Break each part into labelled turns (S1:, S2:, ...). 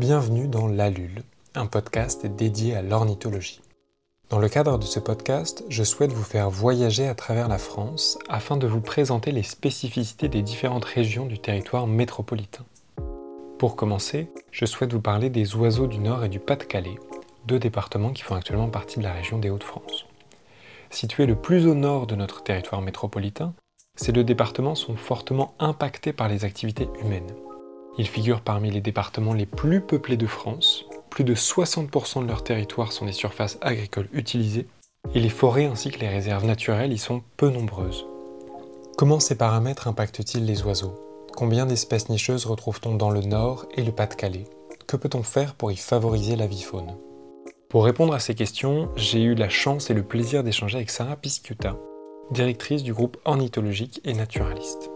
S1: Bienvenue dans l'Alule, un podcast dédié à l'ornithologie. Dans le cadre de ce podcast, je souhaite vous faire voyager à travers la France afin de vous présenter les spécificités des différentes régions du territoire métropolitain. Pour commencer, je souhaite vous parler des oiseaux du Nord et du Pas-de-Calais, deux départements qui font actuellement partie de la région des Hauts-de-France. Situés le plus au nord de notre territoire métropolitain, ces deux départements sont fortement impactés par les activités humaines. Ils figurent parmi les départements les plus peuplés de France, plus de 60% de leur territoire sont des surfaces agricoles utilisées, et les forêts ainsi que les réserves naturelles y sont peu nombreuses. Comment ces paramètres impactent-ils les oiseaux? Combien d'espèces nicheuses retrouve-t-on dans le Nord et le Pas-de-Calais? Que peut-on faire pour y favoriser la vie faune? Pour répondre à ces questions, j'ai eu la chance et le plaisir d'échanger avec Sarah Pisciuta, directrice du groupe ornithologique et naturaliste.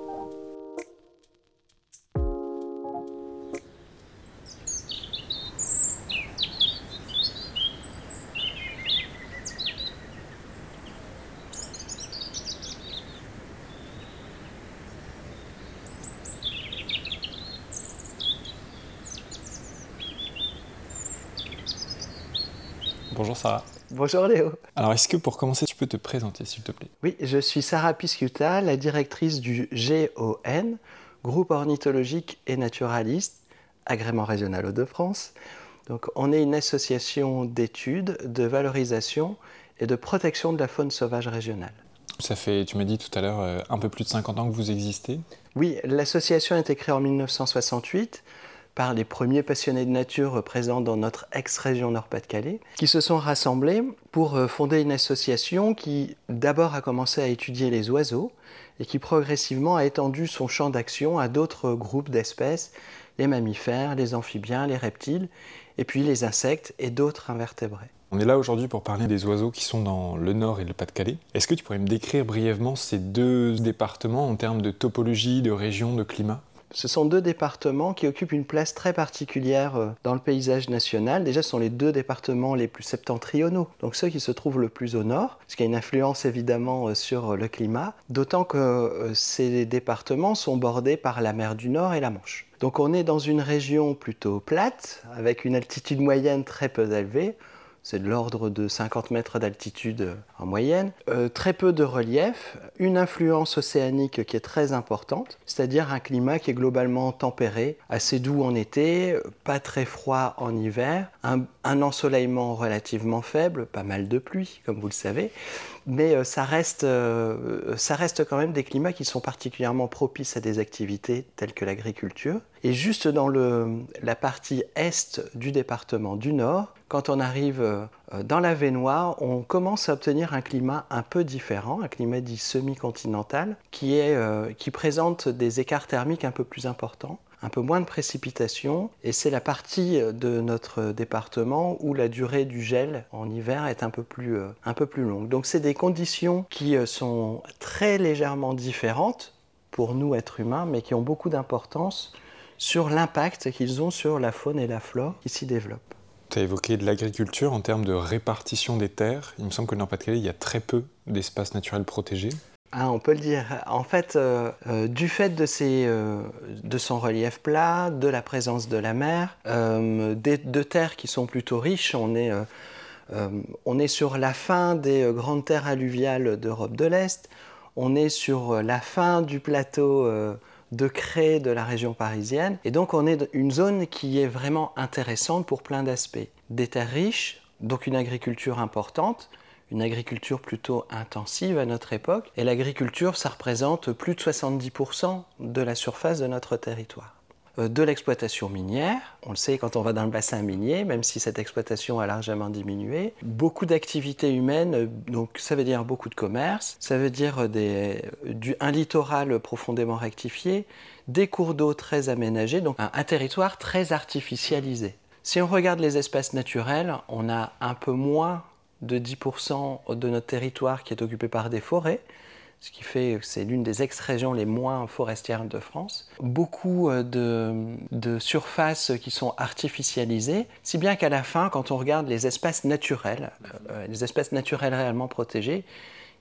S1: Bonjour Sarah.
S2: Bonjour Léo.
S1: Alors est-ce que pour commencer tu peux te présenter s'il te plaît?
S2: Oui, je suis Sarah Pisciuta, la directrice du GON, groupe ornithologique et naturaliste, agrément régional Hauts-de-France. Donc on est une association d'études, de valorisation et de protection de la faune sauvage régionale.
S1: Ça fait, tu m'as dit tout à l'heure, euh, un peu plus de 50 ans que vous existez
S2: Oui, l'association a été créée en 1968 par les premiers passionnés de nature présents dans notre ex-région Nord-Pas-de-Calais, qui se sont rassemblés pour euh, fonder une association qui d'abord a commencé à étudier les oiseaux et qui progressivement a étendu son champ d'action à d'autres groupes d'espèces, les mammifères, les amphibiens, les reptiles, et puis les insectes et d'autres invertébrés.
S1: On est là aujourd'hui pour parler des oiseaux qui sont dans le Nord et le Pas-de-Calais. Est-ce que tu pourrais me décrire brièvement ces deux départements en termes de topologie, de région, de climat?
S2: Ce sont deux départements qui occupent une place très particulière euh, dans le paysage national. Déjà, ce sont les deux départements les plus septentrionaux, donc ceux qui se trouvent le plus au nord, ce qui a une influence évidemment euh, sur le climat, d'autant que euh, ces départements sont bordés par la mer du Nord et la Manche. Donc on est dans une région plutôt plate, avec une altitude moyenne très peu élevée, c'est de l'ordre de 50 mètres d'altitude euh, en moyenne, euh, très peu de relief, une influence océanique qui est très importante, c'est-à-dire un climat qui est globalement tempéré, assez doux en été, pas très froid en hiver, un, ensoleillement relativement faible, pas mal de pluie comme vous le savez, mais euh, ça reste, ça reste quand même des climats qui sont particulièrement propices à des activités telles que l'agriculture. Et juste dans la partie est du département du Nord, quand on arrive euh, dans la Vénois, on commence à obtenir un climat un peu différent, un climat dit semi-continental, qui, euh, qui présente des écarts thermiques un peu plus importants un peu moins de précipitations et c'est la partie de notre département où la durée du gel en hiver est un peu plus, euh, un peu plus longue. Donc c'est des conditions qui sont très légèrement différentes pour nous êtres humains mais qui ont beaucoup d'importance sur l'impact qu'ils ont sur la faune et la flore qui s'y développent.
S1: Tu as évoqué de l'agriculture en termes de répartition des terres. Il me semble que dans le Pas-de-Calais, il y a très peu d'espaces naturels protégés.
S2: Ah, on peut le dire. En fait, euh, euh, du fait de, ces, euh, de, son relief plat, de la présence de la mer, de terres qui sont plutôt riches, on est, on est sur la fin des grandes terres alluviales d'Europe de l'Est, on est sur la fin du plateau de créer de la région parisienne. Et donc on est une zone qui est vraiment intéressante pour plein d'aspects. Des terres riches, donc une agriculture importante, une agriculture plutôt intensive à notre époque. Et l'agriculture, ça représente plus de 70% de la surface de notre territoire. Euh, de l'exploitation minière. On le sait quand on va dans le bassin minier, même si cette exploitation a largement diminué. Beaucoup d'activités humaines, euh, donc ça veut dire beaucoup de commerce, ça veut dire des, du, un littoral profondément rectifié, des cours d'eau très aménagés, donc un, un territoire très artificialisé. Si on regarde les espaces naturels, on a un peu moins de 10% de notre territoire qui est occupé par des forêts, ce qui fait que c'est l'une des ex-régions les moins forestières de France. Beaucoup euh, de, surfaces qui sont artificialisées, si bien qu'à la fin, quand on regarde les espaces naturels, euh, les espaces naturels réellement protégés,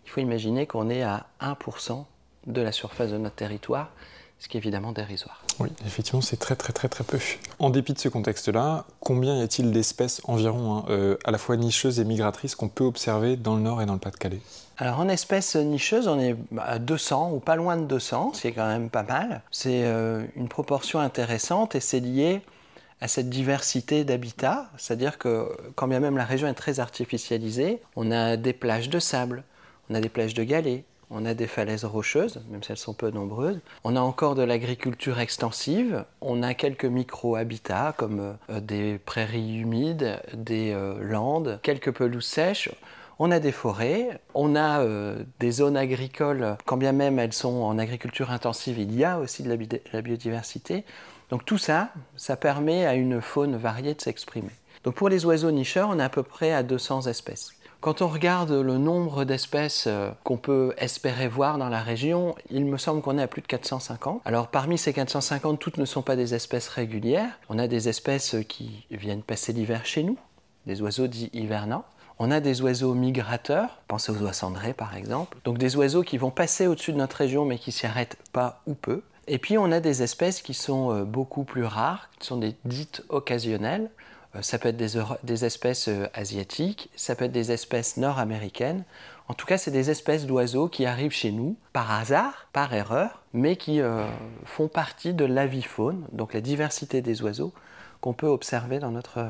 S2: il faut imaginer qu'on est à 1% de la surface de notre territoire, ce qui est évidemment dérisoire.
S1: Oui, effectivement, c'est très très très très peu. En dépit de ce contexte-là, combien y a-t-il d'espèces environ, hein, euh, à la fois nicheuses et migratrices, qu'on peut observer dans le Nord et dans le Pas-de-Calais?
S2: Alors en espèces nicheuses, on est à 200 ou pas loin de 200, ce qui est quand même pas mal. C'est euh, une proportion intéressante et c'est lié à cette diversité d'habitats, c'est-à-dire que quand bien même la région est très artificialisée, on a des plages de sable, on a des plages de galets, on a des falaises rocheuses, même si elles sont peu nombreuses. On a encore de l'agriculture extensive. On a quelques micro-habitats comme euh, des prairies humides, des euh, landes, quelques pelouses sèches. On a des forêts, on a euh, des zones agricoles, quand bien même elles sont en agriculture intensive, il y a aussi de la biodiversité. Donc tout ça, ça permet à une faune variée de s'exprimer. Donc pour les oiseaux nicheurs, on est à peu près à 200 espèces. Quand on regarde le nombre d'espèces euh, qu'on peut espérer voir dans la région, il me semble qu'on est à plus de 450. Alors parmi ces 450, toutes ne sont pas des espèces régulières. On a des espèces qui viennent passer l'hiver chez nous, des oiseaux dits hivernants. On a des oiseaux migrateurs, pensez aux oies cendrées par exemple, donc des oiseaux qui vont passer au-dessus de notre région mais qui s'y arrêtent pas ou peu. Et puis on a des espèces qui sont euh, beaucoup plus rares, qui sont des dites occasionnelles. Euh, ça peut être des, espèces euh, asiatiques, ça peut être des espèces nord-américaines. En tout cas, c'est des espèces d'oiseaux qui arrivent chez nous par hasard, par erreur, mais qui font partie de l'avifaune, donc la diversité des oiseaux qu'on peut observer dans notre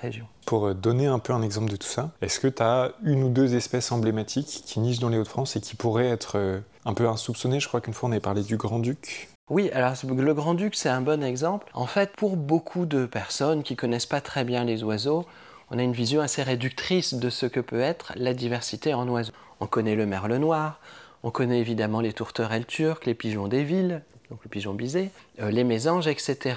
S2: région.
S1: Pour donner un peu un exemple de tout ça, est-ce que tu as une ou deux espèces emblématiques qui nichent dans les Hauts-de-France et qui pourraient être un peu insoupçonnées? Je crois qu'une fois on avait parlé du grand-duc.
S2: Oui, alors le grand-duc, c'est un bon exemple. En fait, pour beaucoup de personnes qui connaissent pas très bien les oiseaux, on a une vision assez réductrice de ce que peut être la diversité en oiseaux. On connaît le merle noir, on connaît évidemment les tourterelles turques, les pigeons des villes, donc le pigeon bisé, euh, les mésanges, etc.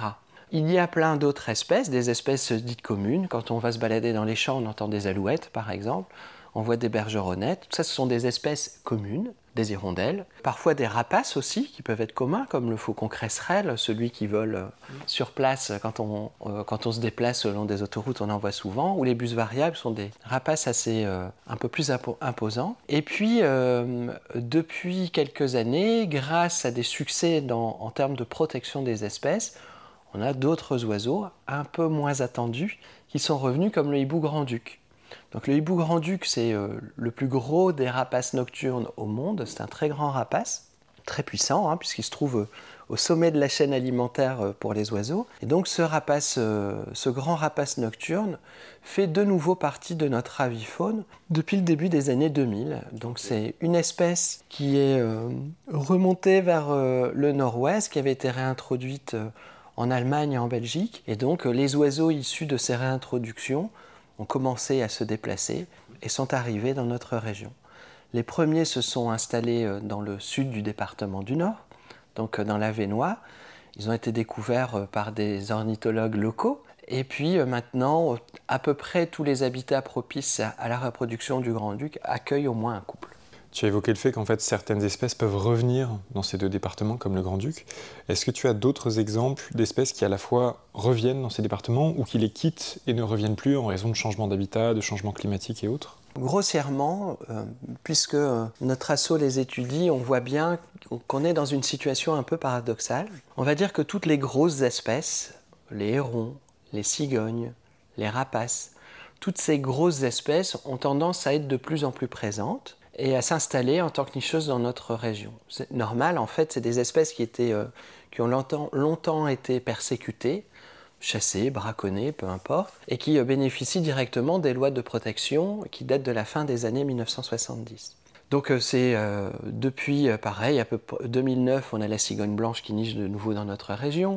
S2: Il y a plein d'autres espèces, des espèces dites communes. Quand on va se balader dans les champs, on entend des alouettes, par exemple. On voit des bergeronnettes. Tout ça, ce sont des espèces communes des hirondelles, parfois des rapaces aussi qui peuvent être communs, comme le faucon cresserelle, celui qui vole euh, sur place quand on, euh, quand on se déplace le long des autoroutes, on en voit souvent, ou les bus variables sont des rapaces assez euh, un peu plus imposants. Et puis, depuis quelques années, grâce à des succès en termes de protection des espèces, on a d'autres oiseaux un peu moins attendus qui sont revenus comme le hibou grand-duc. Donc le hibou grand-duc, c'est euh, le plus gros des rapaces nocturnes au monde. C'est un très grand rapace, très puissant, hein, puisqu'il se trouve euh, au sommet de la chaîne alimentaire euh, pour les oiseaux. Et donc ce rapace, ce grand rapace nocturne, fait de nouveau partie de notre avifaune depuis le début des années 2000. Donc c'est une espèce qui est remontée vers le nord-ouest, qui avait été réintroduite en Allemagne et en Belgique. Et donc les oiseaux issus de ces réintroductions ont commencé à se déplacer et sont arrivés dans notre région. Les premiers se sont installés euh, dans le sud du département du Nord, donc euh, dans la Vénois. Ils ont été découverts euh, par des ornithologues locaux. Et puis maintenant, à peu près tous les habitats propices à la reproduction du grand-duc accueillent au moins un couple.
S1: Tu as évoqué le fait qu'en fait certaines espèces peuvent revenir dans ces deux départements comme le Grand-Duc. Est-ce que tu as d'autres exemples d'espèces qui à la fois reviennent dans ces départements ou qui les quittent et ne reviennent plus en raison de changements d'habitat, de changements climatiques et autres?
S2: Grossièrement, euh, puisque notre assaut les étudie, on voit bien qu'on est dans une situation un peu paradoxale. On va dire que toutes les grosses espèces, les hérons, les cigognes, les rapaces, toutes ces grosses espèces ont tendance à être de plus en plus présentes et à s'installer en tant que nicheuse dans notre région. C'est normal, en fait, c'est des espèces qui, euh, ont longtemps, été persécutées, chassées, braconnées, peu importe, et qui euh, bénéficient directement des lois de protection qui datent de la fin des années 1970. Donc euh, c'est depuis, pareil, à peu 2009, on a la cigogne blanche qui niche de nouveau dans notre région.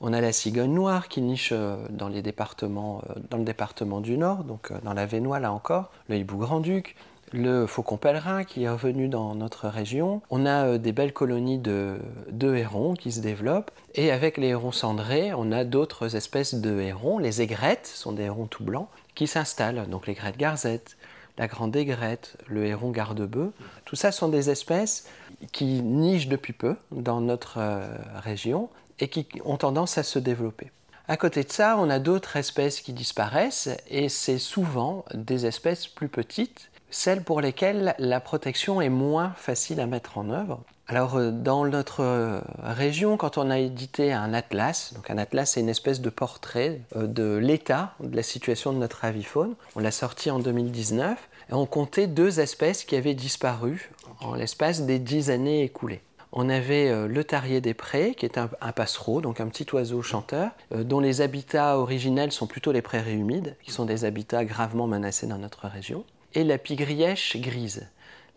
S2: On a la cigogne noire qui niche dans, les départements, dans le département du Nord, donc dans la Vénois là encore, le hibou grand-duc le faucon pèlerin qui est revenu dans notre région. On a euh, des belles colonies de, hérons qui se développent. Et avec les hérons cendrés, on a d'autres espèces de hérons. Les aigrettes sont des hérons tout blancs qui s'installent. Donc les grettes garzette, la grande aigrette, le héron garde-bœuf. Tout ça sont des espèces qui nichent depuis peu dans notre euh, région et qui ont tendance à se développer. À côté de ça, on a d'autres espèces qui disparaissent et c'est souvent des espèces plus petites celles pour lesquelles la protection est moins facile à mettre en œuvre. Alors euh, dans notre euh, région, quand on a édité un atlas, donc un atlas c'est une espèce de portrait euh, de l'état de la situation de notre avifaune, on l'a sorti en 2019, et on comptait deux espèces qui avaient disparu en l'espace des dix années écoulées. On avait le tarier des prés, qui est un, passereau, donc un petit oiseau chanteur, dont les habitats originels sont plutôt les prairies humides, qui sont des habitats gravement menacés dans notre région, et la pigrièche grise.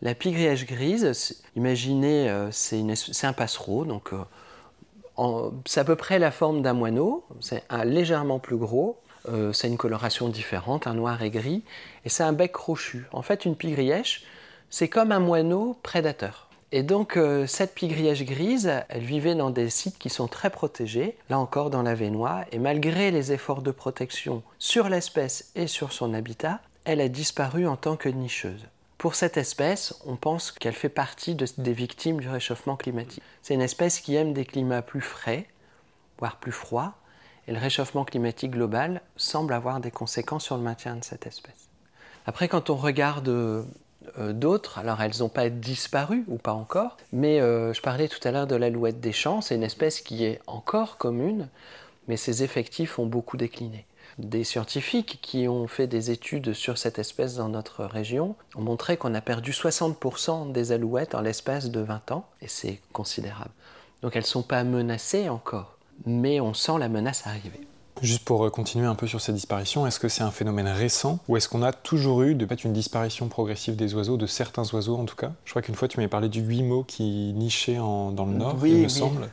S2: La pigrièche grise, imaginez, euh, c'est un passereau, donc euh, c'est à peu près la forme d'un moineau, c'est légèrement plus gros, euh, c'est une coloration différente, un noir et gris, et c'est un bec crochu. En fait, une pigrièche, c'est comme un moineau prédateur. Et donc, cette pigrièche grise, elle vivait dans des sites qui sont très protégés, là encore dans la Vénois, et malgré les efforts de protection sur l'espèce et sur son habitat, elle a disparu en tant que nicheuse. Pour cette espèce, on pense qu'elle fait partie des victimes du réchauffement climatique. C'est une espèce qui aime des climats plus frais, voire plus froids, et le réchauffement climatique global semble avoir des conséquences sur le maintien de cette espèce. Après, quand on regarde euh, d'autres, alors elles n'ont pas disparu ou pas encore, mais euh, je parlais tout à l'heure de l'alouette des champs, c'est une espèce qui est encore commune, mais ses effectifs ont beaucoup décliné. Des scientifiques qui ont fait des études sur cette espèce dans notre région ont montré qu'on a perdu 60% des alouettes en l'espace de 20 ans, et c'est considérable. Donc elles ne sont pas menacées encore, mais on sent la menace arriver.
S1: Juste pour euh, continuer un peu sur ces disparitions, est-ce que c'est un phénomène récent ou est-ce qu'on a toujours eu de fait une disparition progressive des oiseaux, de certains oiseaux en tout cas? Je crois qu'une fois tu m'avais parlé du guillemot qui nichait dans le nord, il me semble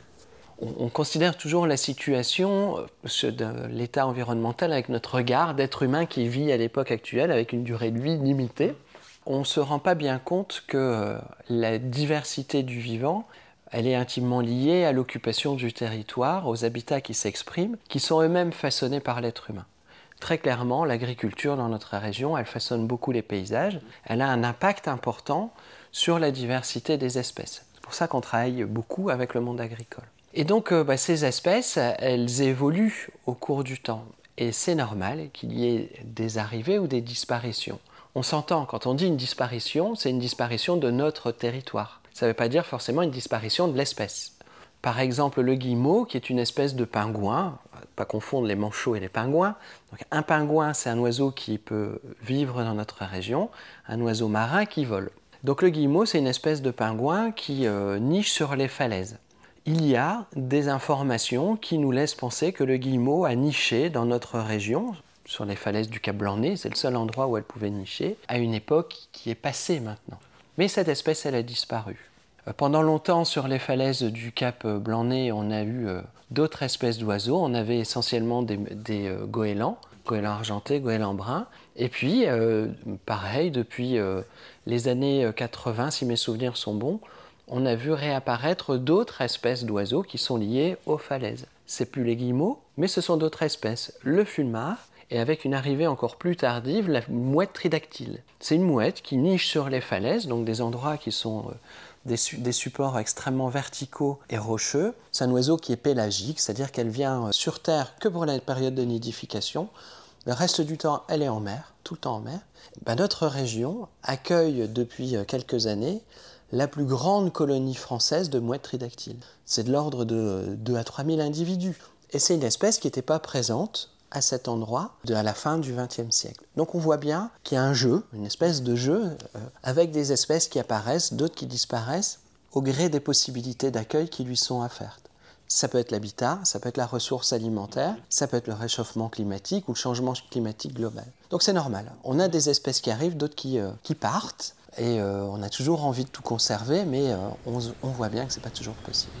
S2: on, considère toujours la situation euh, de l'état environnemental avec notre regard d'être humain qui vit à l'époque actuelle avec une durée de vie limitée. On ne se rend pas bien compte que euh, la diversité du vivant, elle est intimement liée à l'occupation du territoire, aux habitats qui s'expriment, qui sont eux-mêmes façonnés par l'être humain. Très clairement, l'agriculture dans notre région, elle façonne beaucoup les paysages, elle a un impact important sur la diversité des espèces. Pour ça qu'on travaille beaucoup avec le monde agricole. Et donc, euh, bah, ces espèces, elles évoluent au cours du temps. Et c'est normal qu'il y ait des arrivées ou des disparitions. On s'entend, quand on dit une disparition, c'est une disparition de notre territoire. Ça ne veut pas dire forcément une disparition de l'espèce. Par exemple, le guillemot, qui est une espèce de pingouin, pas confondre les manchots et les pingouins. un pingouin, c'est un oiseau qui peut vivre dans notre région, un oiseau marin qui vole. Donc le guillemot, c'est une espèce de pingouin qui euh, niche sur les falaises il y a des informations qui nous laissent penser que le guillemot a niché dans notre région, sur les falaises du Cap Blanc-Nez, c'est le seul endroit où elle pouvait nicher, à une époque qui est passée maintenant. Mais cette espèce, elle a disparu. Euh, pendant longtemps, sur les falaises du Cap Blanc-Nez, on a eu euh, d'autres espèces d'oiseaux. On avait essentiellement des, euh, goélands, goélands argentés, goélands bruns. Et puis, pareil, depuis les années 80, si mes souvenirs sont bons, on a vu réapparaître d'autres espèces d'oiseaux qui sont liées aux falaises. C'est plus les guillemots, mais ce sont d'autres espèces. Le fulmar, et avec une arrivée encore plus tardive, la mouette tridactyle. C'est une mouette qui niche sur les falaises, donc des endroits qui sont euh, des, supports extrêmement verticaux et rocheux. C'est un oiseau qui est pélagique, c'est-à-dire qu'elle vient euh, sur Terre que pour la période de nidification. Le reste du temps, elle est en mer, tout le temps en mer. Ben, notre région accueille depuis euh, quelques années la plus grande colonie française de mouettes tridactyles. C'est de l'ordre de 2 à 3 000 individus. Et c'est une espèce qui n'était pas présente à cet endroit à la fin du XXe siècle. Donc on voit bien qu'il y a un jeu, une espèce de jeu, euh, avec des espèces qui apparaissent, d'autres qui disparaissent, au gré des possibilités d'accueil qui lui sont offertes. Ça peut être l'habitat, ça peut être la ressource alimentaire, ça peut être le réchauffement climatique ou le changement climatique global. Donc c'est normal. On a des espèces qui arrivent, d'autres qui, euh, qui partent, et euh, on a toujours envie de tout conserver, mais euh, on, voit bien que ce n'est pas toujours possible.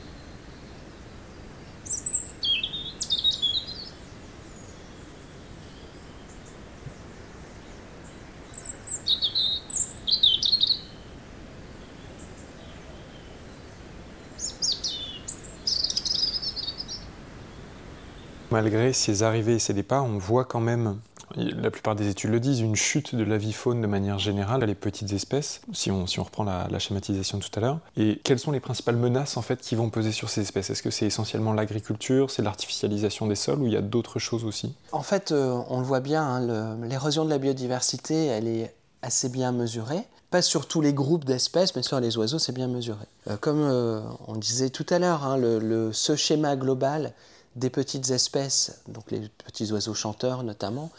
S1: Malgré ces arrivées et ces départs, on voit quand même la plupart des études le disent, une chute de la vie faune de manière générale, les petites espèces, si on, si on reprend la, schématisation tout à l'heure. Et quelles sont les principales menaces en fait qui vont peser sur ces espèces? Est-ce que c'est essentiellement l'agriculture, c'est l'artificialisation des sols ou il y a d'autres choses aussi?
S2: En fait, euh, on le voit bien, hein, l'érosion de la biodiversité, elle est assez bien mesuré. Pas sur tous les groupes d'espèces, mais sur les oiseaux, c'est bien mesuré. Euh, comme euh, on disait tout à l'heure, hein, ce schéma global des petites espèces, donc les petits oiseaux chanteurs notamment,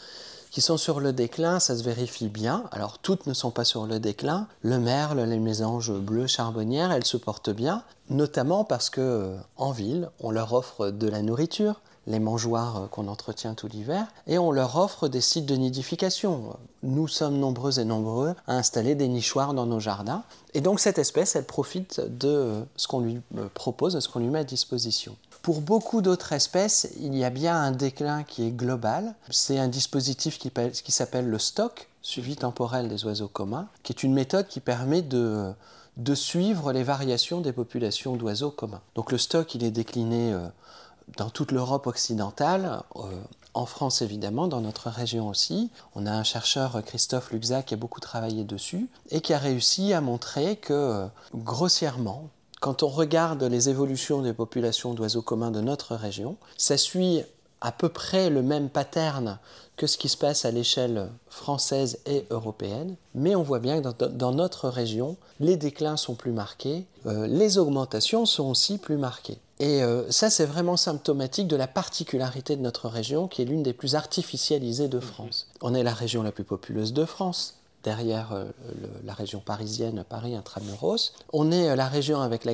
S2: qui sont sur le déclin, ça se vérifie bien. Alors toutes ne sont pas sur le déclin. Le merle, les mésanges bleus charbonnières, elles se portent bien, notamment parce que euh, en ville, on leur offre de la nourriture, les mangeoires euh, qu'on entretient tout l'hiver, et on leur offre des sites de nidification. Nous sommes nombreux et nombreux à installer des nichoirs dans nos jardins, et donc cette espèce, elle profite de ce qu'on lui euh, propose, de ce qu'on lui met à disposition. Pour beaucoup d'autres espèces, il y a bien un déclin qui est global. C'est un dispositif qui, s'appelle le stock, suivi temporel des oiseaux communs, qui est une méthode qui permet de, de suivre les variations des populations d'oiseaux communs. Donc le stock, il est décliné euh, dans toute l'Europe occidentale, euh, en France évidemment, dans notre région aussi. On a un chercheur, Christophe Luxac, qui a beaucoup travaillé dessus et qui a réussi à montrer que, euh, grossièrement, quand on regarde les évolutions des populations d'oiseaux communs de notre région, ça suit à peu près le même pattern que ce qui se passe à l'échelle française et européenne, mais on voit bien que dans, notre région, les déclins sont plus marqués, euh, les augmentations sont aussi plus marquées. Et euh, ça, c'est vraiment symptomatique de la particularité de notre région, qui est l'une des plus artificialisées de France. On est la région la plus populeuse de France, derrière euh, la région parisienne, Paris intramuros. On est euh, la région avec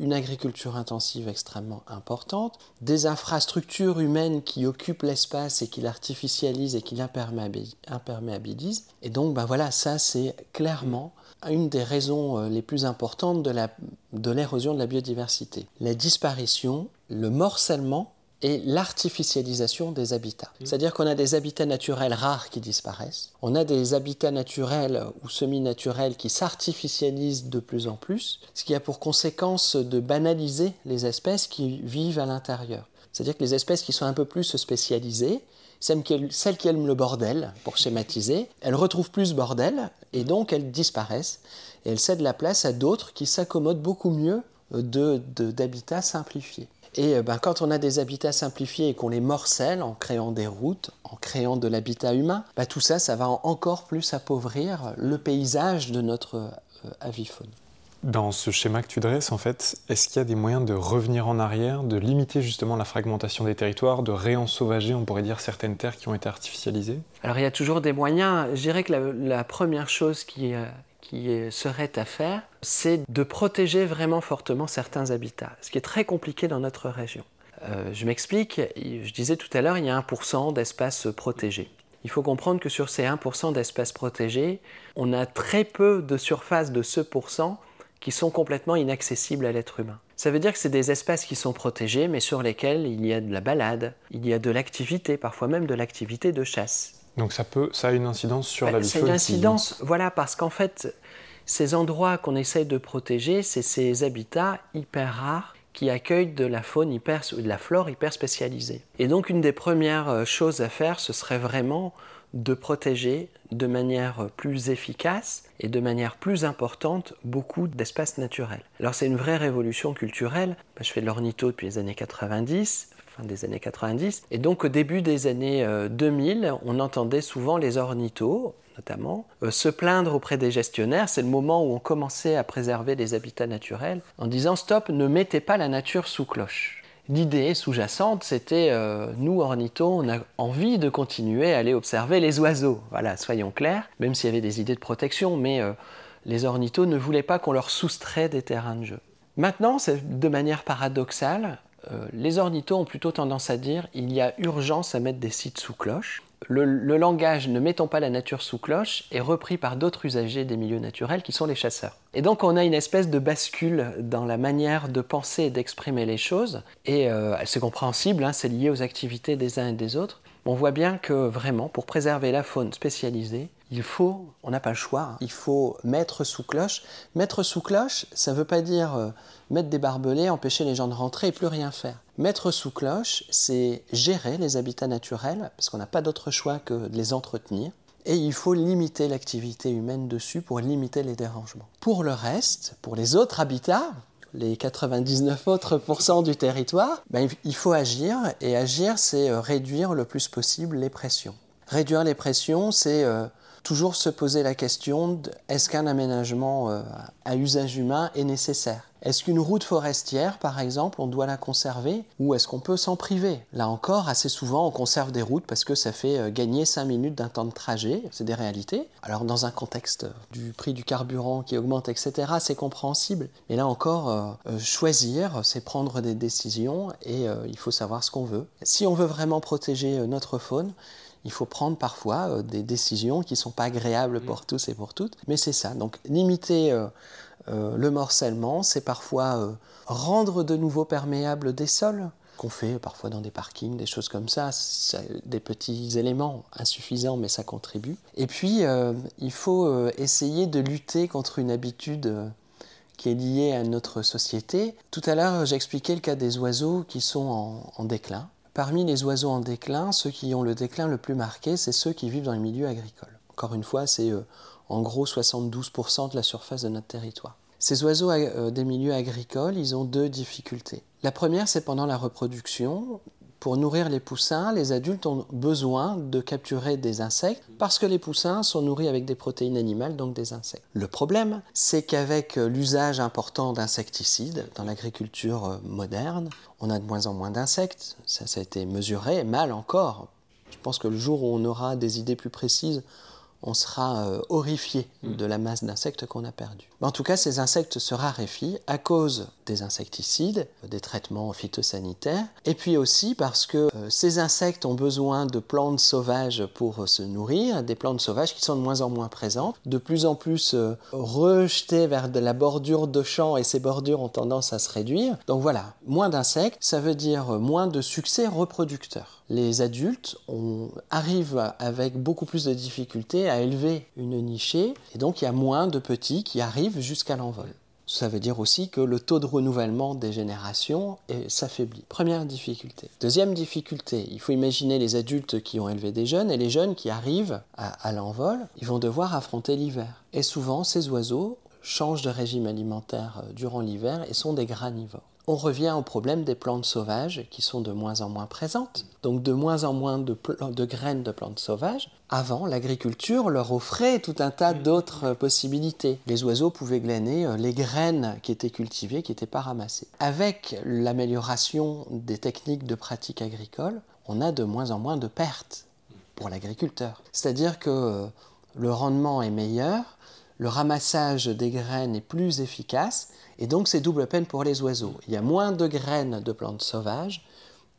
S2: une agriculture intensive extrêmement importante, des infrastructures humaines qui occupent l'espace et qui l'artificialisent et qui l'imperméabilisent. Et donc, ben voilà, ça c'est clairement une des raisons euh, les plus importantes de l'érosion de la biodiversité. La disparition, le morcellement et l'artificialisation des habitats. Mmh. C'est-à-dire qu'on a des habitats naturels rares qui disparaissent, on a des habitats naturels ou semi-naturels qui s'artificialisent de plus en plus, ce qui a pour conséquence de banaliser les espèces qui vivent à l'intérieur. C'est-à-dire que les espèces qui sont un peu plus spécialisées, celles qui aiment le bordel, pour schématiser, elles retrouvent plus ce bordel et donc elles disparaissent et elles cèdent la place à d'autres qui s'accommodent beaucoup mieux d'habitats de, simplifiés. Et ben, quand on a des habitats simplifiés et qu'on les morcelle en créant des routes, en créant de l'habitat humain, ben, tout ça, ça va encore plus appauvrir le paysage de notre euh, avifaune.
S1: Dans ce schéma que tu dresses, en fait, est-ce qu'il y a des moyens de revenir en arrière, de limiter justement la fragmentation des territoires, de réensauvager, on pourrait dire, certaines terres qui ont été artificialisées?
S2: Alors il y a toujours des moyens. Je dirais que la, première chose qui, euh, qui serait à faire, c'est de protéger vraiment fortement certains habitats, ce qui est très compliqué dans notre région. Euh, je m'explique, je disais tout à l'heure, il y a 1% d'espaces protégés. Il faut comprendre que sur ces 1% d'espaces protégés, on a très peu de surface de ce pourcent qui sont complètement inaccessibles à l'être humain. Ça veut dire que c'est des espaces qui sont protégés, mais sur lesquels il y a de la balade, il y a de l'activité, parfois même de l'activité de chasse.
S1: Donc ça peut, ça a une incidence sur bah, la vie
S2: C'est une incidence, voilà, parce qu'en fait, ces endroits qu'on essaye de protéger, c'est ces habitats hyper rares qui accueillent de la faune hyper, de la flore hyper spécialisée. Et donc une des premières euh, choses à faire, ce serait vraiment de protéger de manière plus efficace et de manière plus importante beaucoup d'espaces naturels. Alors c'est une vraie révolution culturelle. Je fais de l'ornitho depuis les années 90, fin des années 90, et donc au début des années 2000, euh, on entendait souvent les ornithos notamment, euh, se plaindre auprès des gestionnaires. C'est le moment où on commençait à préserver les habitats naturels en disant stop, ne mettez pas la nature sous cloche l'idée sous-jacente, c'était euh, nous, ornithos, on a envie de continuer à aller observer les oiseaux. Voilà, soyons clairs, même s'il y avait des idées de protection, mais euh, les ornithos ne voulaient pas qu'on leur soustrait des terrains de jeu. Maintenant, de manière paradoxale, les ornithos ont plutôt tendance à dire il y a urgence à mettre des sites sous cloche le, langage ne mettons pas la nature sous cloche est repris par d'autres usagers des milieux naturels qui sont les chasseurs. Et donc on a une espèce de bascule dans la manière de penser et d'exprimer les choses, et euh, c'est compréhensible, hein, c'est lié aux activités des uns et des autres. On voit bien que vraiment, pour préserver la faune spécialisée, il faut, on n'a pas le choix, hein, il faut mettre sous cloche. Mettre sous cloche, ça ne veut pas dire euh, mettre des barbelés, empêcher les gens de rentrer et plus rien faire. Mettre sous cloche, c'est gérer les habitats naturels, parce qu'on n'a pas d'autre choix que de les entretenir. Et il faut limiter l'activité humaine dessus pour limiter les dérangements. Pour le reste, pour les autres habitats, les 99 autres pourcents du territoire, ben, il faut agir. Et agir, c'est euh, réduire le plus possible les pressions. Réduire les pressions, c'est euh, toujours se poser la question est-ce qu'un aménagement euh, à usage humain est nécessaire? Est-ce qu'une route forestière, par exemple, on doit la conserver ou est-ce qu'on peut s'en priver? Là encore, assez souvent, on conserve des routes parce que ça fait euh, gagner 5 minutes d'un temps de trajet, c'est des réalités. Alors dans un contexte du prix du carburant qui augmente, etc., c'est compréhensible. Mais là encore, euh, choisir, c'est prendre des décisions et il faut savoir ce qu'on veut. Si on veut vraiment protéger notre faune, il faut prendre parfois des décisions qui ne sont pas agréables pour tous et pour toutes, mais c'est ça. Donc limiter euh, le morcellement, c'est parfois euh, rendre de nouveau perméables des sols, qu'on fait parfois dans des parkings, des choses comme ça, des petits éléments insuffisants, mais ça contribue. Et puis, euh, il faut essayer de lutter contre une habitude qui est liée à notre société. Tout à l'heure, j'expliquais le cas des oiseaux qui sont en, en, déclin. Parmi les oiseaux en déclin, ceux qui ont le déclin le plus marqué, c'est ceux qui vivent dans les milieux agricoles. Encore une fois, c'est en gros 72% de la surface de notre territoire. Ces oiseaux euh, des milieux agricoles, ils ont deux difficultés. La première, c'est pendant la reproduction. Pour nourrir les poussins, les adultes ont besoin de capturer des insectes parce que les poussins sont nourris avec des protéines animales, donc des insectes. Le problème, c'est qu'avec l'usage important d'insecticides dans l'agriculture euh, moderne, on a de moins en moins d'insectes. Ça, ça a été mesuré, mal encore. Je pense que le jour où on aura des idées plus précises, on sera euh, horrifié mm. de la masse d'insectes qu'on a perdue. En tout cas, ces insectes se raréfient à cause des insecticides, des traitements phytosanitaires, et puis aussi parce que euh, ces insectes ont besoin de plantes sauvages pour se nourrir, des plantes sauvages qui sont de moins en moins présentes, de plus en plus euh, rejetées vers de la bordure de champs, et ces bordures ont tendance à se réduire. Donc voilà, moins d'insectes, ça veut dire moins de succès reproducteur. Les adultes arrivent avec beaucoup plus de difficultés à élever une nichée, et donc il y a moins de petits qui arrivent jusqu'à l'envol. Ça veut dire aussi que le taux de renouvellement des générations s'affaiblit. Première difficulté. Deuxième difficulté, il faut imaginer les adultes qui ont élevé des jeunes et les jeunes qui arrivent à, à l'envol, ils vont devoir affronter l'hiver. Et souvent, ces oiseaux changent de régime alimentaire euh, durant l'hiver et sont des granivores on revient au problème des plantes sauvages qui sont de moins en moins présentes, donc de moins en moins de, graines de plantes sauvages. Avant, l'agriculture leur offrait tout un tas d'autres possibilités. Les oiseaux pouvaient glaner euh, les graines qui étaient cultivées, qui n'étaient pas ramassées. Avec l'amélioration des techniques de pratique agricole, on a de moins en moins de pertes pour l'agriculteur. C'est-à-dire que euh, le rendement est meilleur, le ramassage des graines est plus efficace et donc c'est double peine pour les oiseaux. Il y a moins de graines de plantes sauvages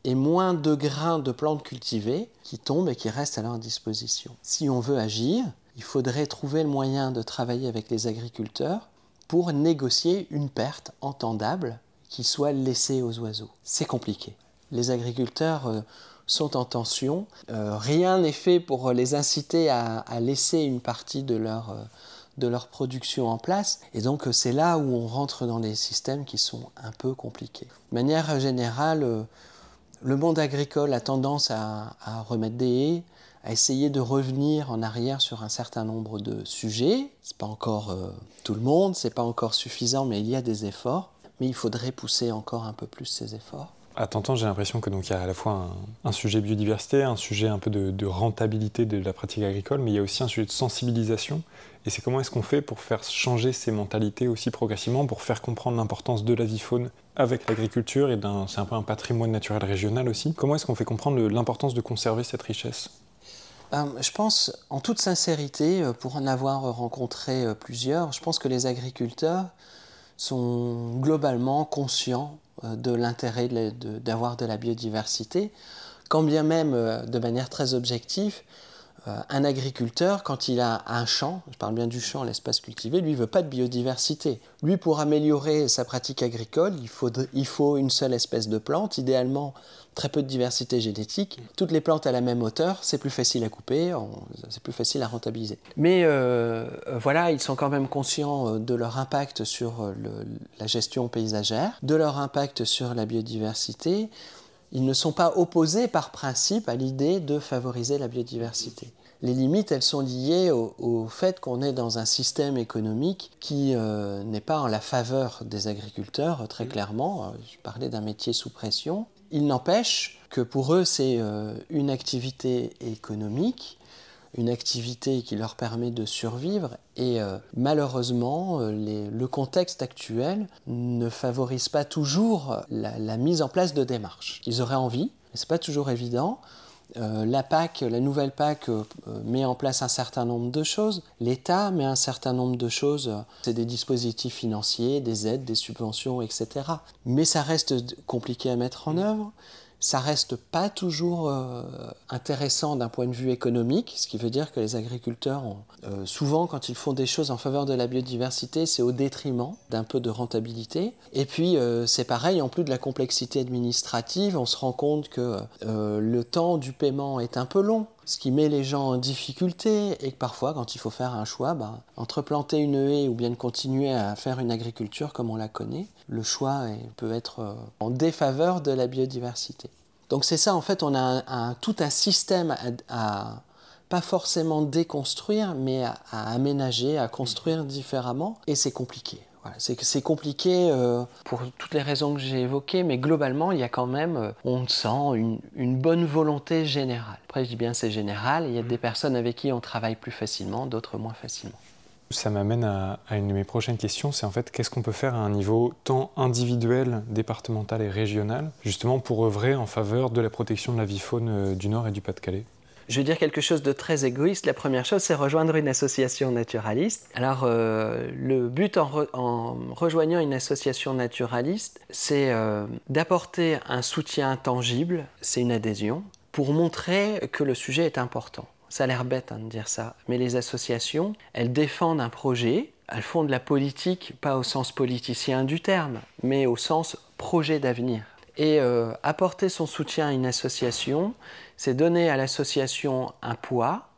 S2: et moins de grains de plantes cultivées qui tombent et qui restent à leur disposition. Si on veut agir, il faudrait trouver le moyen de travailler avec les agriculteurs pour négocier une perte entendable qui soit laissée aux oiseaux. C'est compliqué. Les agriculteurs euh, sont en tension. Euh, rien n'est fait pour les inciter à, laisser une partie de leur... Euh, de leur production en place. Et donc euh, c'est là où on rentre dans des systèmes qui sont un peu compliqués. De manière générale, euh, le monde agricole a tendance à, remettre des haies, à essayer de revenir en arrière sur un certain nombre de sujets. C'est pas encore euh, tout le monde, c'est pas encore suffisant, mais il y a des efforts. Mais il faudrait pousser encore un peu plus ces efforts.
S1: À t'entendre, j'ai l'impression que donc il y a à la fois un, sujet biodiversité, un sujet un peu de, rentabilité de la pratique agricole, mais il y a aussi un sujet de sensibilisation. Et c'est comment est-ce qu'on fait pour faire changer ces mentalités aussi progressivement, pour faire comprendre l'importance de la vie faune avec l'agriculture et c'est un peu un patrimoine naturel régional aussi. Comment est-ce qu'on fait comprendre l'importance de conserver cette richesse?
S2: Euh, je pense, en toute sincérité, euh, pour en avoir rencontré euh, plusieurs, je pense que les agriculteurs sont globalement conscients de l'intérêt d'avoir de, la biodiversité, quand bien même euh, de manière très objective, euh, un agriculteur, quand il a un champ, je parle bien du champ, l'espace cultivé, lui ne veut pas de biodiversité. Lui, pour améliorer sa pratique agricole, il faut, il faut une seule espèce de plante, idéalement très peu de diversité génétique. Toutes les plantes à la même hauteur, c'est plus facile à couper, c'est plus facile à rentabiliser. Mais euh, voilà, ils sont quand même conscients de leur impact sur la gestion paysagère, de leur impact sur la biodiversité ils ne sont pas opposés par principe à l'idée de favoriser la biodiversité. Les limites, elles sont liées au, fait qu'on est dans un système économique qui euh, n'est pas en la faveur des agriculteurs, très clairement. Euh, je parlais d'un métier sous pression. Il n'empêche que pour eux, c'est euh, une activité économique une activité qui leur permet de survivre. Et euh, malheureusement, euh, le contexte actuel ne favorise pas toujours la, mise en place de démarches. Ils auraient envie, mais ce n'est pas toujours évident. Euh, la PAC, la nouvelle PAC met en place un certain nombre de choses. L'État met un certain nombre de choses. C'est des dispositifs financiers, des aides, des subventions, etc. Mais ça reste compliqué à mettre en œuvre ça reste pas toujours euh, intéressant d'un point de vue économique, ce qui veut dire que les agriculteurs, euh, souvent quand ils font des choses en faveur de la biodiversité, c'est au détriment d'un peu de rentabilité. Et puis euh, c'est pareil, en plus de la complexité administrative, on se rend compte que le temps du paiement est un peu long ce qui met les gens en difficulté et que parfois, quand il faut faire un choix, bah, entre planter une haie ou bien continuer à faire une agriculture comme on la connaît, le choix peut être euh, en défaveur de la biodiversité. Donc c'est ça, en fait, on a tout un système à, pas forcément déconstruire, mais à aménager, à construire différemment, et c'est compliqué c'est compliqué euh, pour toutes les raisons que j'ai évoquées, mais globalement, il y a quand même, euh, on sent une, bonne volonté générale. Après, je dis bien c'est général, il y a des personnes avec qui on travaille plus facilement, d'autres moins facilement.
S1: Ça m'amène à, une de mes prochaines questions, c'est en fait qu'est-ce qu'on peut faire à un niveau tant individuel, départemental et régional, justement pour œuvrer en faveur de la protection de la vie faune euh, du Nord et du Pas-de-Calais?
S2: Je vais dire quelque chose de très égoïste. La première chose, c'est rejoindre une association naturaliste. Alors, euh, le but en, rejoignant une association naturaliste, c'est euh, d'apporter un soutien tangible, c'est une adhésion, pour montrer que le sujet est important. Ça a l'air bête hein, de dire ça, mais les associations, elles défendent un projet, elles font de la politique, pas au sens politicien du terme, mais au sens projet d'avenir. Et euh, apporter son soutien à une association, c'est donner à l'association un poids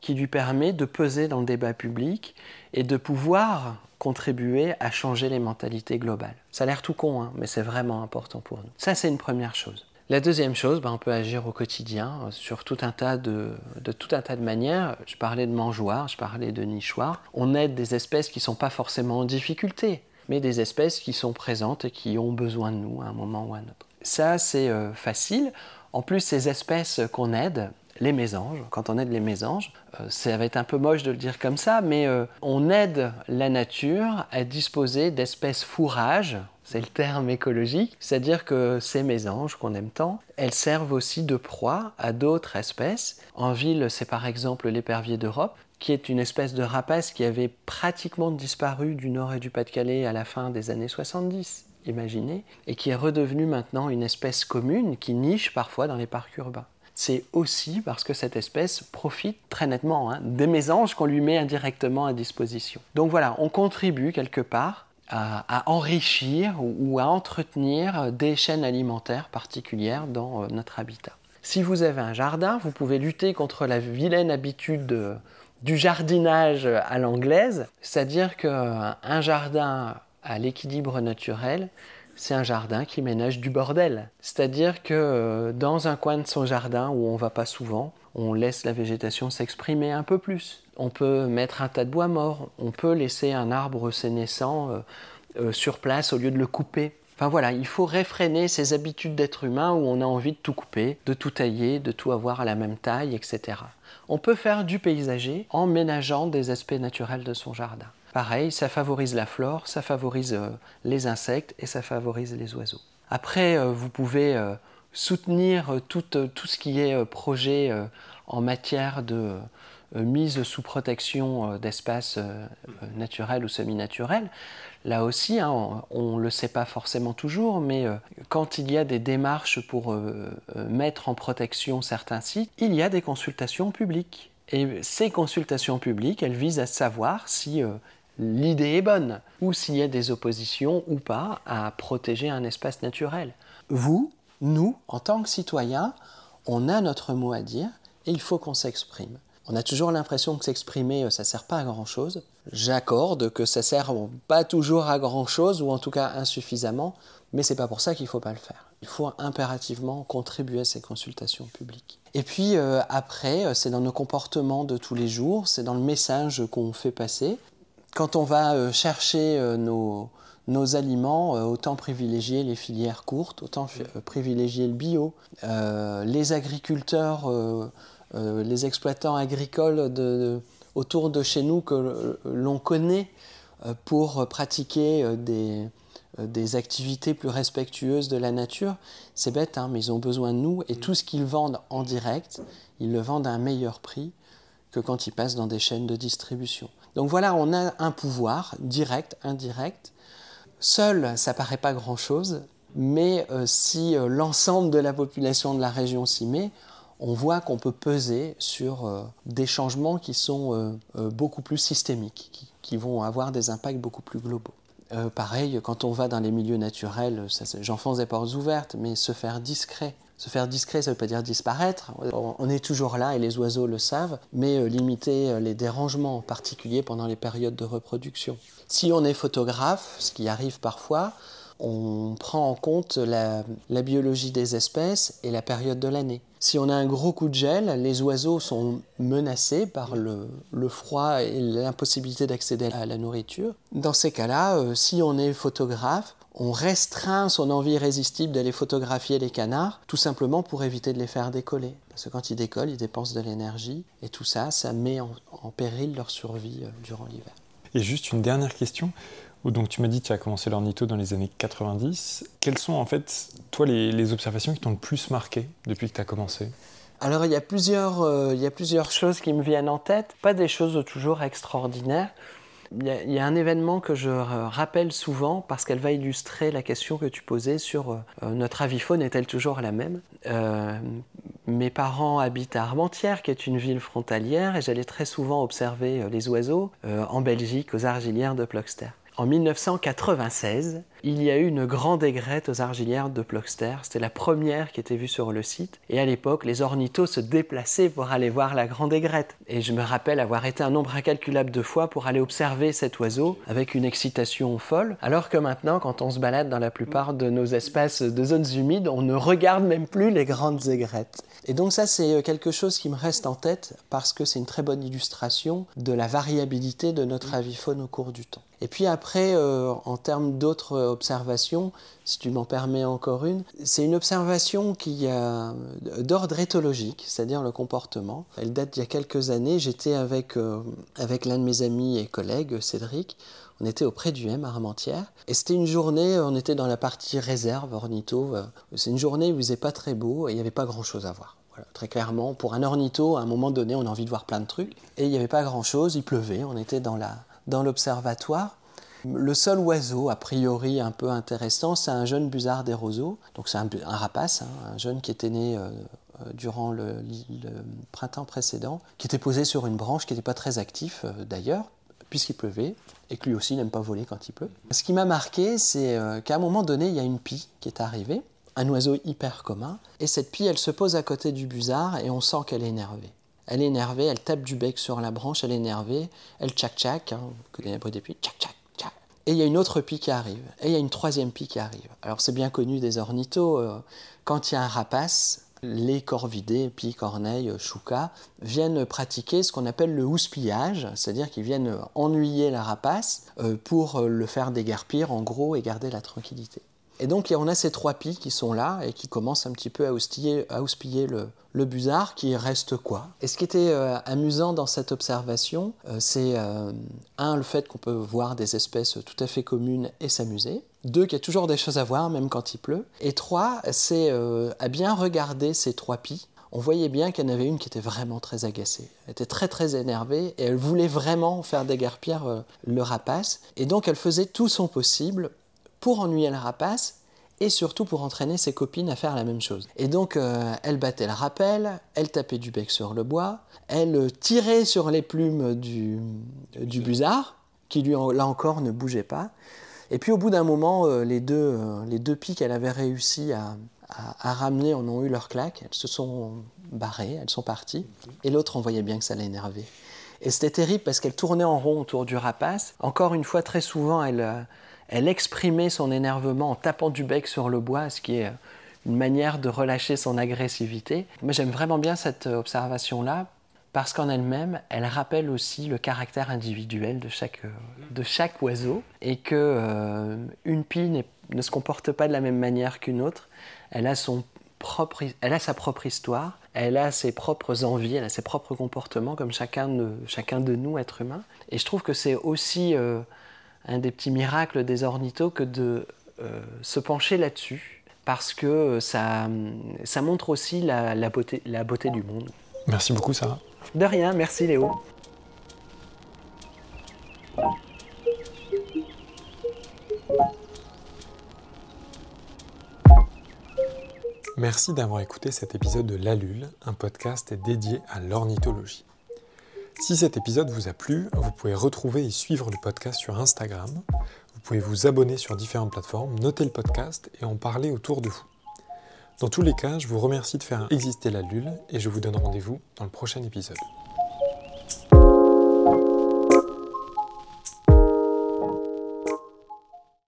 S2: qui lui permet de peser dans le débat public et de pouvoir contribuer à changer les mentalités globales. Ça a l'air tout con, hein, mais c'est vraiment important pour nous. Ça, c'est une première chose. La deuxième chose, ben, on peut agir au quotidien euh, sur tout un tas de, de, tout un tas de manières. Je parlais de mangeoires, je parlais de nichoirs. On aide des espèces qui ne sont pas forcément en difficulté mais des espèces qui sont présentes et qui ont besoin de nous à un moment ou à un autre. Ça, c'est euh, facile. En plus, ces espèces qu'on aide, les mésanges, quand on aide les mésanges, euh, ça va être un peu moche de le dire comme ça, mais euh, on aide la nature à disposer d'espèces fourrages, c'est le terme écologique, c'est-à-dire que ces mésanges qu'on aime tant, elles servent aussi de proie à d'autres espèces. En ville, c'est par exemple l'épervier d'Europe, qui est une espèce de rapace qui avait pratiquement disparu du nord et du Pas-de-Calais à la fin des années 70, imaginez, et qui est redevenue maintenant une espèce commune qui niche parfois dans les parcs urbains. C'est aussi parce que cette espèce profite très nettement hein, des mésanges qu'on lui met indirectement à disposition. Donc voilà, on contribue quelque part à, enrichir ou, à entretenir des chaînes alimentaires particulières dans euh, notre habitat. Si vous avez un jardin, vous pouvez lutter contre la vilaine habitude de, du jardinage à l'anglaise, c'est-à-dire qu'un jardin à l'équilibre naturel, c'est un jardin qui ménage du bordel. C'est-à-dire que euh, dans un coin de son jardin où on va pas souvent, on laisse la végétation s'exprimer un peu plus. On peut mettre un tas de bois mort, on peut laisser un arbre sénescent euh, euh, sur place au lieu de le couper. Enfin voilà, il faut réfréner ces habitudes d'être humain où on a envie de tout couper, de tout tailler, de tout avoir à la même taille, etc. On peut faire du paysager en ménageant des aspects naturels de son jardin. Pareil, ça favorise la flore, ça favorise euh, les insectes et ça favorise les oiseaux. Après, euh, vous pouvez euh, soutenir tout, tout, ce qui est projet en matière de mise sous protection d'espaces naturels ou semi-naturels. Là aussi, hein, on ne le sait pas forcément toujours, mais euh, quand il y a des démarches pour euh, euh, mettre en protection certains sites, il y a des consultations publiques. Et ces consultations publiques, elles visent à savoir si l'idée est bonne, ou s'il y a des oppositions ou pas à protéger un espace naturel. Vous, nous, en tant que citoyens, on a notre mot à dire et il faut qu'on s'exprime. On a toujours l'impression que s'exprimer, euh, ça sert pas à grand-chose. J'accorde que ça sert pas toujours à grand-chose, ou en tout cas insuffisamment, mais c'est pas pour ça qu'il faut pas le faire. Il faut impérativement contribuer à ces consultations publiques. Et puis euh, après, euh, c'est dans nos comportements de tous les jours, c'est dans le message qu'on fait passer. Quand on va chercher nos aliments, autant privilégier les filières courtes, autant privilégier le bio. les agriculteurs les exploitants agricoles autour de chez nous que l'on connaît pour pratiquer des, des activités plus respectueuses de la nature, c'est bête, hein, mais ils ont besoin de nous et tout ce qu'ils vendent en direct, ils le vendent à un meilleur prix que quand ils passent dans des chaînes de distribution. Donc voilà, on a un pouvoir direct, indirect. Seul, ça paraît pas grand-chose, mais euh, si euh, l'ensemble de la population de la région s'y met, on voit qu'on peut peser sur euh, des changements qui sont beaucoup plus systémiques, qui, vont avoir des impacts beaucoup plus globaux. pareil, quand on va dans les milieux naturels, j'enfonce des portes ouvertes, mais se faire discret se faire discret, ça ne veut pas dire disparaître. On est toujours là et les oiseaux le savent, mais euh, limiter euh, les dérangements, en particulier pendant les périodes de reproduction. Si on est photographe, ce qui arrive parfois, on prend en compte la, biologie des espèces et la période de l'année. Si on a un gros coup de gel, les oiseaux sont menacés par le, froid et l'impossibilité d'accéder à la nourriture. Dans ces cas-là, euh, si on est photographe, on restreint son envie irrésistible d'aller photographier les canards, tout simplement pour éviter de les faire décoller. Parce que quand ils décollent, ils dépensent de l'énergie, et tout ça, ça met en, péril leur survie euh, durant l'hiver.
S1: Et juste une dernière question. Donc tu m'as dit que tu as commencé l'ornitho dans les années 90. Quelles sont en fait, toi, les, observations qui t'ont le plus marqué depuis que tu as commencé?
S2: Alors il y, a plusieurs, euh, il y a plusieurs choses qui me viennent en tête, pas des choses toujours extraordinaires. Il y, a, un événement que je rappelle souvent parce qu'elle va illustrer la question que tu posais sur euh, notre avifaune est-elle toujours la même? Euh, Mes parents habitent à Armentières, qui est une ville frontalière, et j'allais très souvent observer euh, les oiseaux en Belgique, aux Argilières de Ploxter. En 1996, il y a eu une grande aigrette aux argilières de Ploxter. C'était la première qui était vue sur le site. Et à l'époque, les ornithos se déplaçaient pour aller voir la grande aigrette. Et je me rappelle avoir été un nombre incalculable de fois pour aller observer cet oiseau avec une excitation folle. Alors que maintenant, quand on se balade dans la plupart de nos espaces de zones humides, on ne regarde même plus les grandes aigrettes. Et donc ça, c'est quelque chose qui me reste en tête parce que c'est une très bonne illustration de la variabilité de notre avifaune au cours du temps. Et puis après, euh, en termes d'autres observation, si tu m'en permets encore une. C'est une observation qui a d'ordre éthologique, c'est-à-dire le comportement. Elle date d'il y a quelques années. J'étais avec, euh, avec l'un de mes amis et collègues, Cédric. On était auprès du M à Armentières. Et c'était une journée, on était dans la partie réserve, ornitho. C'est une journée où il faisait pas très beau et il n'y avait pas grand-chose à voir. très clairement, pour un ornitho, à un moment donné, on a envie de voir plein de trucs. Et il n'y avait pas grand-chose, il pleuvait, on était dans l'observatoire. Le seul oiseau, a priori un peu intéressant, c'est un jeune busard des roseaux. Donc c'est un, rapace, hein, un jeune qui était né euh, euh, durant le, printemps précédent, qui était posé sur une branche, qui n'était pas très actif euh, d'ailleurs, puisqu'il pleuvait, et que lui aussi n'aime pas voler quand il pleut. Ce qui m'a marqué, c'est qu'à un moment donné, il y a une pie qui est arrivée, un oiseau hyper commun, et cette pie, elle se pose à côté du busard, et on sent qu'elle est énervée. Elle est énervée, elle tape du bec sur la branche, elle est énervée, elle tchac-tchac, hein, que les des puits, tchac-tchac, et il y a une autre pie qui arrive. Et il y a une troisième pie qui arrive. Alors c'est bien connu des ornithos. Euh, quand il y a un rapace, les corvidés, pie, corneilles, choucas, viennent pratiquer ce qu'on appelle le houspillage, c'est-à-dire qu'ils viennent ennuyer la rapace euh, pour le faire déguerpir en gros et garder la tranquillité. Et donc on a ces trois pies qui sont là et qui commencent un petit peu à houspiller, le, le busard qui reste quoi. Et ce qui était euh, amusant dans cette observation, euh, c'est euh, un, le fait qu'on peut voir des espèces tout à fait communes et s'amuser. Deux, qu'il y a toujours des choses à voir, même quand il pleut. Et trois, c'est à bien regarder ces trois pies. On voyait bien qu'il y en avait une qui était vraiment très agacée. Elle était très très énervée et elle voulait vraiment faire déguerpir le rapace. Et donc elle faisait tout son possible pour ennuyer le rapace et surtout pour entraîner ses copines à faire la même chose. Et donc, euh, elle battait le rappel, elle tapait du bec sur le bois, elle tirait sur les plumes du, du busard, qui lui, là encore, ne bougeait pas. Et puis, au bout d'un moment, euh, les, deux, euh, les deux pics qu'elle avait réussi à, à, ramener en ont eu leur claque, elles se sont barrées, elles sont parties, et l'autre, on voyait bien que ça l'énervait. Et c'était terrible parce qu'elle tournait en rond autour du rapace. Encore une fois, très souvent, elle elle exprimait son énervement en tapant du bec sur le bois, ce qui est une manière de relâcher son agressivité. Moi, j'aime vraiment bien cette observation-là parce qu'en elle-même, elle rappelle aussi le caractère individuel de chaque, oiseau et que euh, une pie ne se comporte pas de la même manière qu'une autre. Elle a son propre, elle a sa propre histoire, elle a ses propres envies, elle a ses propres comportements comme chacun de, chacun de nous, êtres humains. Et je trouve que c'est aussi euh, un des petits miracles des ornithos que de euh, se pencher là-dessus, parce que ça, ça montre aussi la, la, beauté, la beauté du monde.
S1: Merci beaucoup Sarah.
S2: De rien, merci Léo.
S1: Merci d'avoir écouté cet épisode de L'Alule, un podcast dédié à l'ornithologie. Si cet épisode vous a plu, vous pouvez retrouver et suivre le podcast sur Instagram. Vous pouvez vous abonner sur différentes plateformes, noter le podcast et en parler autour de vous. Dans tous les cas, je vous remercie de faire exister la Lule et je vous donne rendez-vous dans le prochain épisode.